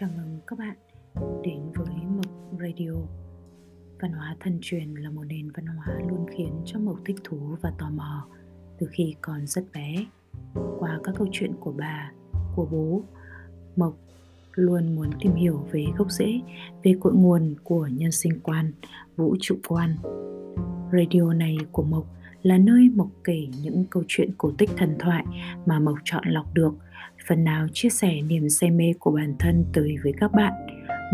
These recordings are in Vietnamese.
Chào mừng các bạn đến với Mộc Radio. Văn hóa thân truyền là một nền văn hóa luôn khiến cho Mộc thích thú và tò mò từ khi còn rất bé. Qua các câu chuyện của bà, của bố, Mộc luôn muốn tìm hiểu về gốc rễ, về cội nguồn của nhân sinh quan, vũ trụ quan. Radio này của Mộc là nơi Mộc kể những câu chuyện cổ tích thần thoại mà Mộc chọn lọc được – phần nào chia sẻ niềm say mê của bản thân tới với các bạn.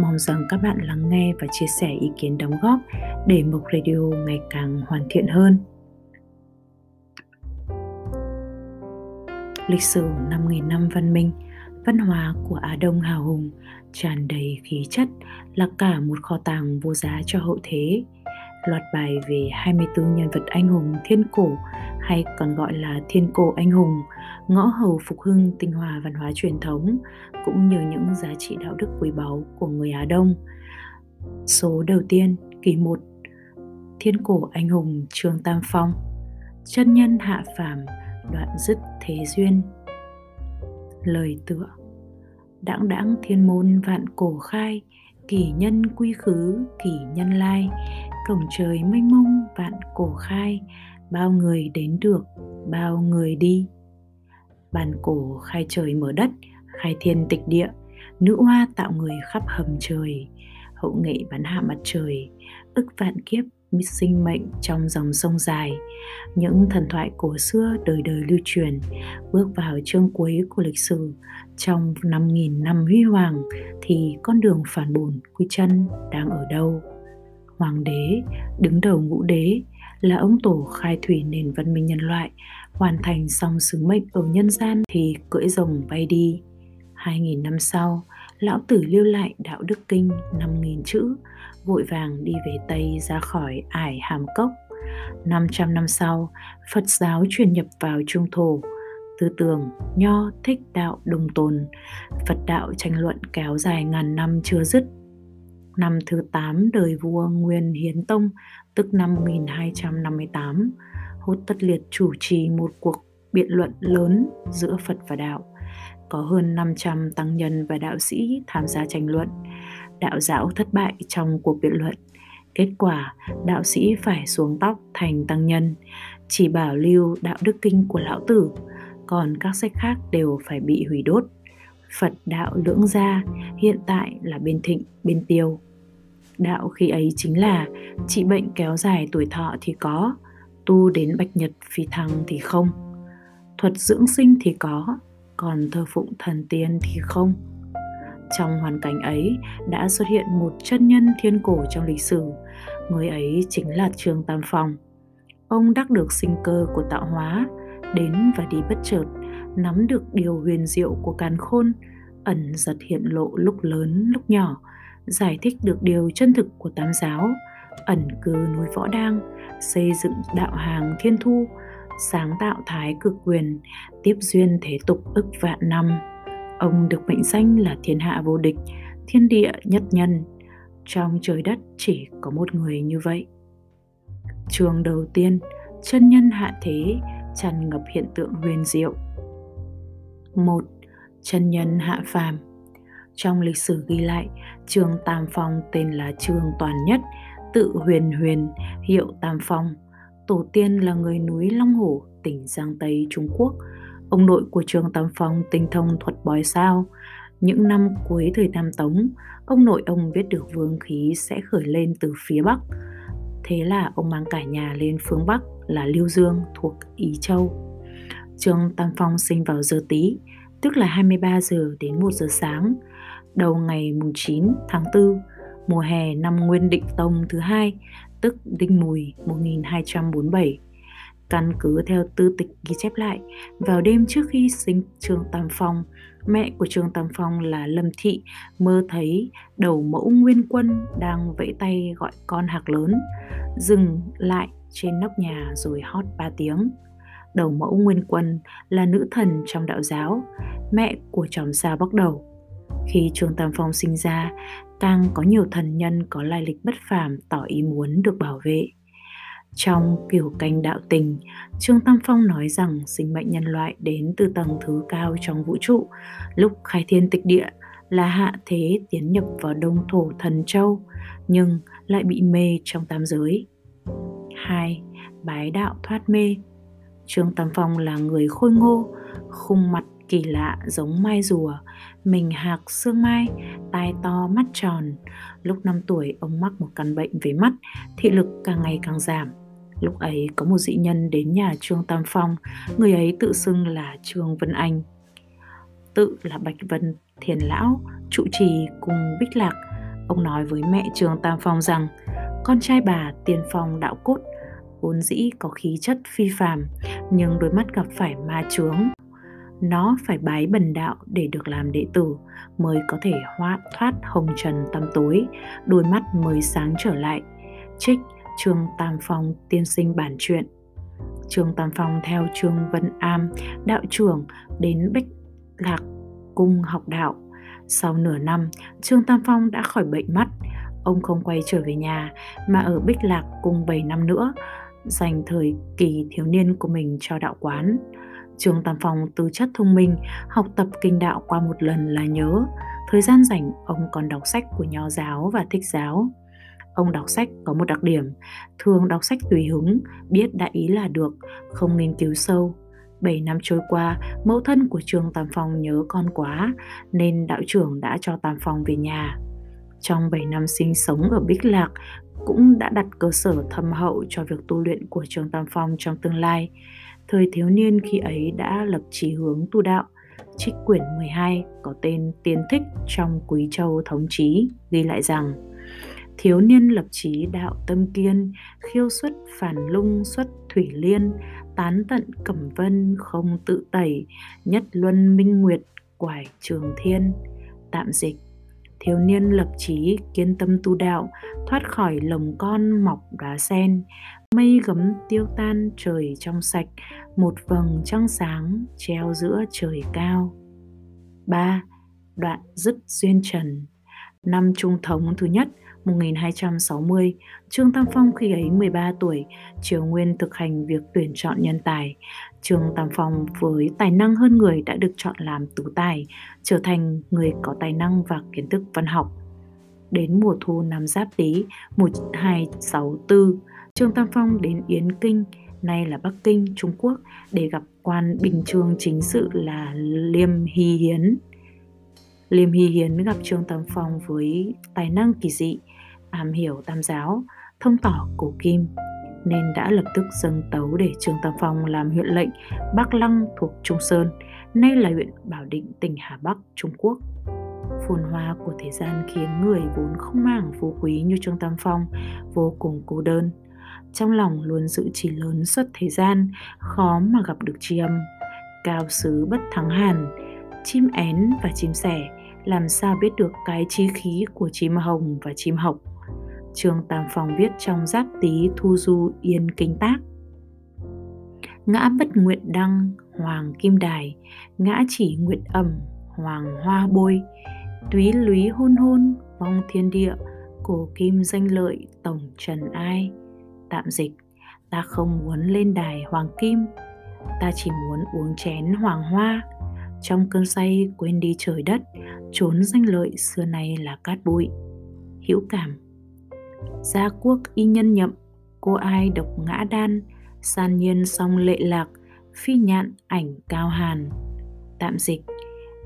Mong rằng các bạn lắng nghe và chia sẻ ý kiến đóng góp để Mộc Radio ngày càng hoàn thiện hơn. Lịch sử 5.000 năm văn minh, văn hóa của Á Đông hào hùng, tràn đầy khí chất là cả một kho tàng vô giá cho hậu thế. Loạt bài về 24 nhân vật anh hùng thiên cổ hay còn gọi là thiên cổ anh hùng, ngõ hầu phục hưng tinh hoa văn hóa truyền thống cũng như những giá trị đạo đức quý báu của người Á Đông. Số đầu tiên, kỳ 1, Thiên cổ anh hùng Trương Tam Phong, chân nhân hạ phàm, đoạn dứt thế duyên. Lời tựa Đãng đãng thiên môn vạn cổ khai, kỳ nhân quy khứ, kỳ nhân lai, cổng trời mênh mông vạn cổ khai, bao người đến được, bao người đi. Bàn cổ khai trời mở đất, khai thiên tịch địa, nữ hoa tạo người khắp hầm trời. Hậu nghệ bắn hạ mặt trời, ức vạn kiếp sinh mệnh trong dòng sông dài. Những thần thoại cổ xưa đời đời lưu truyền, bước vào chương cuối của lịch sử. Trong 5.000 năm huy hoàng, thì con đường phản bổn quy chân đang ở đâu? Hoàng đế, đứng đầu ngũ đế là ông tổ khai thủy nền văn minh nhân loại, hoàn thành xong sứ mệnh ở nhân gian thì cưỡi rồng bay đi. 2.000 năm sau, lão tử lưu lại đạo đức kinh 5.000 chữ, vội vàng đi về Tây ra khỏi ải hàm cốc. 500 năm sau, Phật giáo truyền nhập vào trung thổ. Tư tưởng, nho, thích, đạo, đồng tồn. Phật đạo tranh luận kéo dài ngàn năm chưa dứt năm thứ 8 đời vua Nguyên Hiến Tông, tức năm 1258, Hốt Tất Liệt chủ trì một cuộc biện luận lớn giữa Phật và đạo. Có hơn 500 tăng nhân và đạo sĩ tham gia tranh luận. Đạo giáo thất bại trong cuộc biện luận. Kết quả, đạo sĩ phải xuống tóc thành tăng nhân, chỉ bảo lưu đạo đức kinh của lão tử, còn các sách khác đều phải bị hủy đốt. Phật đạo lưỡng gia hiện tại là bên thịnh, bên tiêu. Đạo khi ấy chính là trị bệnh kéo dài tuổi thọ thì có, tu đến bạch nhật phi thăng thì không. Thuật dưỡng sinh thì có, còn thờ phụng thần tiên thì không. Trong hoàn cảnh ấy đã xuất hiện một chân nhân thiên cổ trong lịch sử, người ấy chính là Trương Tam Phong. Ông đắc được sinh cơ của tạo hóa, đến và đi bất chợt, nắm được điều huyền diệu của càn khôn, ẩn giật hiện lộ lúc lớn lúc nhỏ, giải thích được điều chân thực của tám giáo, ẩn cư núi Võ Đang, xây dựng đạo hàng thiên thu, sáng tạo thái cực quyền, tiếp duyên thế tục ức vạn năm. Ông được mệnh danh là thiên hạ vô địch, thiên địa nhất nhân. Trong trời đất chỉ có một người như vậy. Trường đầu tiên, chân nhân hạ thế, tràn ngập hiện tượng huyền diệu một Chân nhân hạ phàm trong lịch sử ghi lại, trường Tam Phong tên là Trường Toàn Nhất, tự huyền huyền, hiệu Tam Phong. Tổ tiên là người núi Long Hổ, tỉnh Giang Tây, Trung Quốc. Ông nội của trường Tam Phong tinh thông thuật bói sao. Những năm cuối thời Tam Tống, ông nội ông biết được vương khí sẽ khởi lên từ phía Bắc. Thế là ông mang cả nhà lên phương Bắc là Lưu Dương thuộc Ý Châu. Trương Tam Phong sinh vào giờ Tý, tức là 23 giờ đến 1 giờ sáng đầu ngày mùng 9 tháng 4 mùa hè năm Nguyên Định Tông thứ hai, tức Đinh Mùi 1247. Căn cứ theo tư tịch ghi chép lại, vào đêm trước khi sinh Trương Tam Phong, mẹ của Trương Tam Phong là Lâm Thị mơ thấy đầu mẫu Nguyên Quân đang vẫy tay gọi con hạc lớn, dừng lại trên nóc nhà rồi hót ba tiếng. Đầu mẫu Nguyên Quân là nữ thần trong đạo giáo, mẹ của chòm sao bắt đầu khi Trương Tam Phong sinh ra, càng có nhiều thần nhân có lai lịch bất phàm tỏ ý muốn được bảo vệ. Trong kiểu canh đạo tình, Trương Tam Phong nói rằng sinh mệnh nhân loại đến từ tầng thứ cao trong vũ trụ, lúc khai thiên tịch địa là hạ thế tiến nhập vào đông thổ thần châu nhưng lại bị mê trong tam giới 2. Bái đạo thoát mê Trương Tam Phong là người khôi ngô, khung mặt kỳ lạ giống mai rùa, mình hạc xương mai, tai to mắt tròn. Lúc 5 tuổi ông mắc một căn bệnh về mắt, thị lực càng ngày càng giảm. Lúc ấy có một dị nhân đến nhà Trương Tam Phong, người ấy tự xưng là Trương Vân Anh. Tự là Bạch Vân Thiền Lão, trụ trì cùng Bích Lạc. Ông nói với mẹ Trương Tam Phong rằng con trai bà tiền phong đạo cốt vốn dĩ có khí chất phi phàm, nhưng đôi mắt gặp phải ma chướng. Nó phải bái bần đạo để được làm đệ tử, mới có thể hóa thoát hồng trần tăm tối, đôi mắt mới sáng trở lại. Trích, trương tam phong, tiên sinh bản truyện. Trương tam phong theo trương vân am, đạo trưởng, đến bích lạc cung học đạo. Sau nửa năm, trương tam phong đã khỏi bệnh mắt. Ông không quay trở về nhà, mà ở bích lạc cung 7 năm nữa dành thời kỳ thiếu niên của mình cho đạo quán. trường Tam Phong tư chất thông minh, học tập kinh đạo qua một lần là nhớ. Thời gian rảnh, ông còn đọc sách của nho giáo và thích giáo. Ông đọc sách có một đặc điểm, thường đọc sách tùy hứng, biết đại ý là được, không nghiên cứu sâu. 7 năm trôi qua, mẫu thân của trường Tam Phong nhớ con quá, nên đạo trưởng đã cho Tam Phong về nhà. Trong 7 năm sinh sống ở Bích Lạc, cũng đã đặt cơ sở thâm hậu cho việc tu luyện của Trương Tam Phong trong tương lai. Thời thiếu niên khi ấy đã lập chí hướng tu đạo. Trích quyển 12 có tên Tiên Thích trong Quý Châu Thống Chí ghi lại rằng Thiếu niên lập chí đạo tâm kiên, khiêu xuất phản lung xuất thủy liên, tán tận cẩm vân không tự tẩy, nhất luân minh nguyệt quải trường thiên. Tạm dịch thiếu niên lập chí, kiên tâm tu đạo, thoát khỏi lồng con mọc đá sen mây gấm tiêu tan, trời trong sạch, một vầng trăng sáng treo giữa trời cao 3. Đoạn dứt duyên trần Năm trung thống thứ nhất 1260, Trương Tam Phong khi ấy 13 tuổi, Triều Nguyên thực hành việc tuyển chọn nhân tài. Trương Tam Phong với tài năng hơn người đã được chọn làm tú tài, trở thành người có tài năng và kiến thức văn học. Đến mùa thu năm Giáp Tý 1264, Trương Tam Phong đến Yến Kinh, nay là Bắc Kinh, Trung Quốc để gặp quan bình trương chính sự là Liêm Hy Hiến. Liêm Hy Hiến gặp Trương Tam Phong với tài năng kỳ dị, am hiểu tam giáo, thông tỏ cổ kim, nên đã lập tức dâng tấu để Trương Tam Phong làm huyện lệnh Bắc Lăng thuộc Trung Sơn, nay là huyện Bảo Định, tỉnh Hà Bắc, Trung Quốc. Phồn hoa của thế gian khiến người vốn không màng phú quý như Trương Tam Phong vô cùng cô đơn. Trong lòng luôn giữ chỉ lớn suốt thế gian, khó mà gặp được tri âm. Cao sứ bất thắng hàn, chim én và chim sẻ làm sao biết được cái trí khí của chim hồng và chim hộc Trương Tam Phong viết trong giáp tý thu du yên kinh tác. Ngã bất nguyện đăng, hoàng kim đài, ngã chỉ nguyện ẩm, hoàng hoa bôi, túy lúy hôn hôn, vong thiên địa, cổ kim danh lợi, tổng trần ai. Tạm dịch, ta không muốn lên đài hoàng kim, ta chỉ muốn uống chén hoàng hoa, trong cơn say quên đi trời đất, trốn danh lợi xưa nay là cát bụi. Hữu cảm Gia quốc y nhân nhậm, cô ai độc ngã đan, san nhiên song lệ lạc, phi nhạn ảnh cao hàn. Tạm dịch,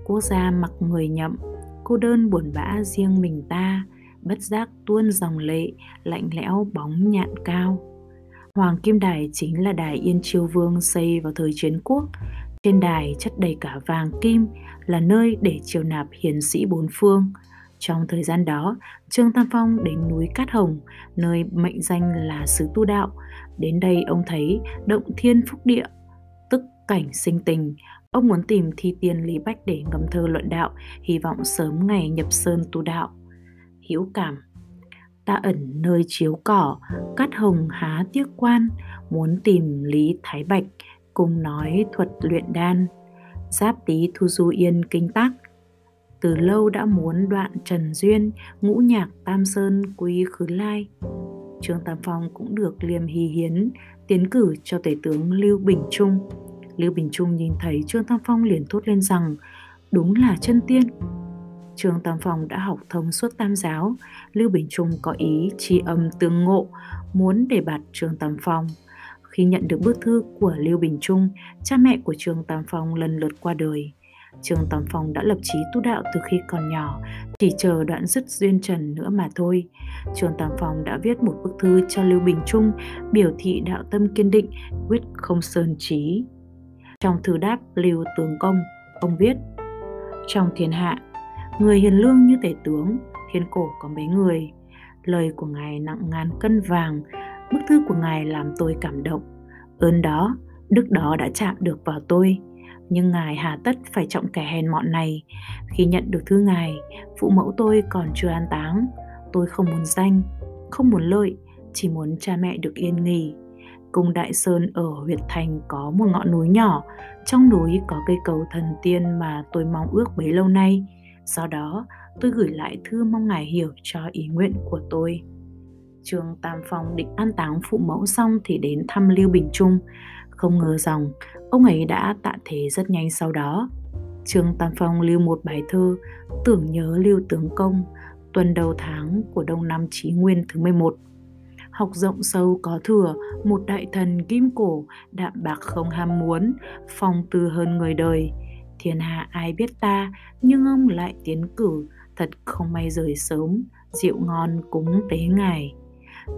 quốc gia mặc người nhậm, cô đơn buồn bã riêng mình ta, bất giác tuôn dòng lệ, lạnh lẽo bóng nhạn cao. Hoàng Kim Đài chính là đài Yên Chiêu Vương xây vào thời chiến quốc. Trên đài chất đầy cả vàng kim, là nơi để chiêu nạp hiền sĩ bốn phương – trong thời gian đó, Trương Tam Phong đến núi Cát Hồng, nơi mệnh danh là xứ tu đạo. Đến đây ông thấy động thiên phúc địa, tức cảnh sinh tình. Ông muốn tìm thi tiên Lý Bách để ngâm thơ luận đạo, hy vọng sớm ngày nhập sơn tu đạo. hiểu cảm Ta ẩn nơi chiếu cỏ, Cát Hồng há tiếc quan, muốn tìm Lý Thái Bạch, cùng nói thuật luyện đan. Giáp tí thu du yên kinh tác, từ lâu đã muốn đoạn trần duyên ngũ nhạc tam sơn quý khứ lai trương tam phong cũng được liêm hy hiến tiến cử cho tể tướng lưu bình trung lưu bình trung nhìn thấy trương tam phong liền thốt lên rằng đúng là chân tiên Trương Tam Phong đã học thông suốt tam giáo, Lưu Bình Trung có ý tri âm tương ngộ, muốn đề bạt Trương Tam Phong. Khi nhận được bức thư của Lưu Bình Trung, cha mẹ của Trương Tam Phong lần lượt qua đời. Trương Tam Phong đã lập chí tu đạo từ khi còn nhỏ, chỉ chờ đoạn dứt duyên trần nữa mà thôi. Trương Tam Phong đã viết một bức thư cho Lưu Bình Trung, biểu thị đạo tâm kiên định, quyết không sơn trí. Trong thư đáp Lưu Tướng Công, ông viết Trong thiên hạ, người hiền lương như tể tướng, thiên cổ có mấy người. Lời của Ngài nặng ngàn cân vàng, bức thư của Ngài làm tôi cảm động. Ơn đó, đức đó đã chạm được vào tôi nhưng ngài hà tất phải trọng kẻ hèn mọn này. Khi nhận được thư ngài, phụ mẫu tôi còn chưa an táng. Tôi không muốn danh, không muốn lợi, chỉ muốn cha mẹ được yên nghỉ. Cung đại sơn ở huyện thành có một ngọn núi nhỏ, trong núi có cây cầu thần tiên mà tôi mong ước bấy lâu nay. Do đó, tôi gửi lại thư mong ngài hiểu cho ý nguyện của tôi. Trường Tam Phong định an táng phụ mẫu xong thì đến thăm Lưu Bình Trung. Không ngờ rằng ông ấy đã tạ thế rất nhanh sau đó. Trương Tam Phong lưu một bài thơ tưởng nhớ Lưu Tướng Công tuần đầu tháng của đông năm Chí Nguyên thứ 11. Học rộng sâu có thừa, một đại thần kim cổ, đạm bạc không ham muốn, phong tư hơn người đời. Thiên hạ ai biết ta, nhưng ông lại tiến cử, thật không may rời sớm, rượu ngon cúng tế ngài.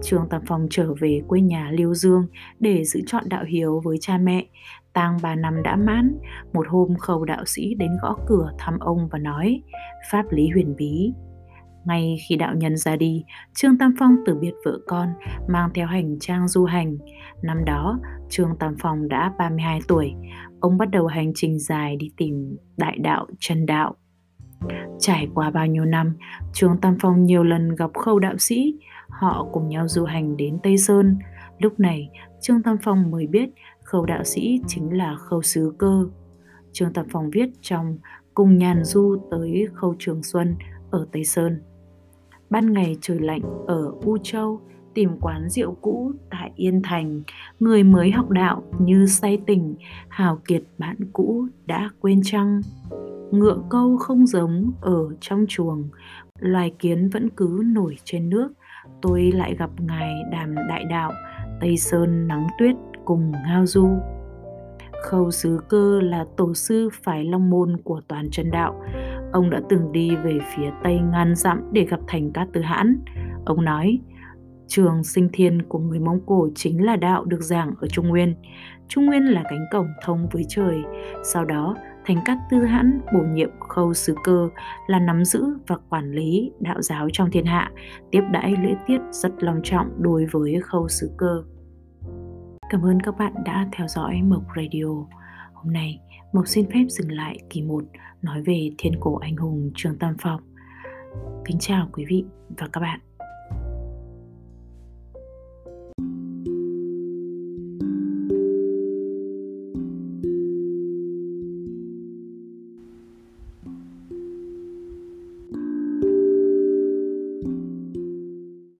Trương Tam Phong trở về quê nhà Liêu Dương để giữ chọn đạo hiếu với cha mẹ. Tang bà năm đã mãn, một hôm khâu đạo sĩ đến gõ cửa thăm ông và nói Pháp lý huyền bí. Ngay khi đạo nhân ra đi, Trương Tam Phong từ biệt vợ con, mang theo hành trang du hành. Năm đó, Trương Tam Phong đã 32 tuổi. Ông bắt đầu hành trình dài đi tìm đại đạo, chân đạo. Trải qua bao nhiêu năm, Trương Tam Phong nhiều lần gặp khâu đạo sĩ, họ cùng nhau du hành đến Tây Sơn. Lúc này, Trương Tam Phong mới biết khâu đạo sĩ chính là khâu sứ cơ. Trương Tam Phong viết trong Cùng nhàn du tới khâu Trường Xuân ở Tây Sơn. Ban ngày trời lạnh ở U Châu, tìm quán rượu cũ tại Yên Thành, người mới học đạo như say tỉnh, hào kiệt bạn cũ đã quên chăng. Ngựa câu không giống ở trong chuồng, loài kiến vẫn cứ nổi trên nước, tôi lại gặp ngài đàm đại đạo, tây sơn nắng tuyết cùng ngao du. Khâu sứ cơ là tổ sư phái long môn của toàn chân đạo. Ông đã từng đi về phía tây ngàn dặm để gặp thành cát tư hãn. Ông nói, trường sinh thiên của người mông cổ chính là đạo được giảng ở trung nguyên. Trung nguyên là cánh cổng thông với trời. Sau đó Thánh Cát Tư Hãn bổ nhiệm khâu sứ cơ là nắm giữ và quản lý đạo giáo trong thiên hạ, tiếp đãi lễ tiết rất long trọng đối với khâu sứ cơ. Cảm ơn các bạn đã theo dõi Mộc Radio. Hôm nay, Mộc xin phép dừng lại kỳ 1 nói về thiên cổ anh hùng Trương Tam Phong. Kính chào quý vị và các bạn.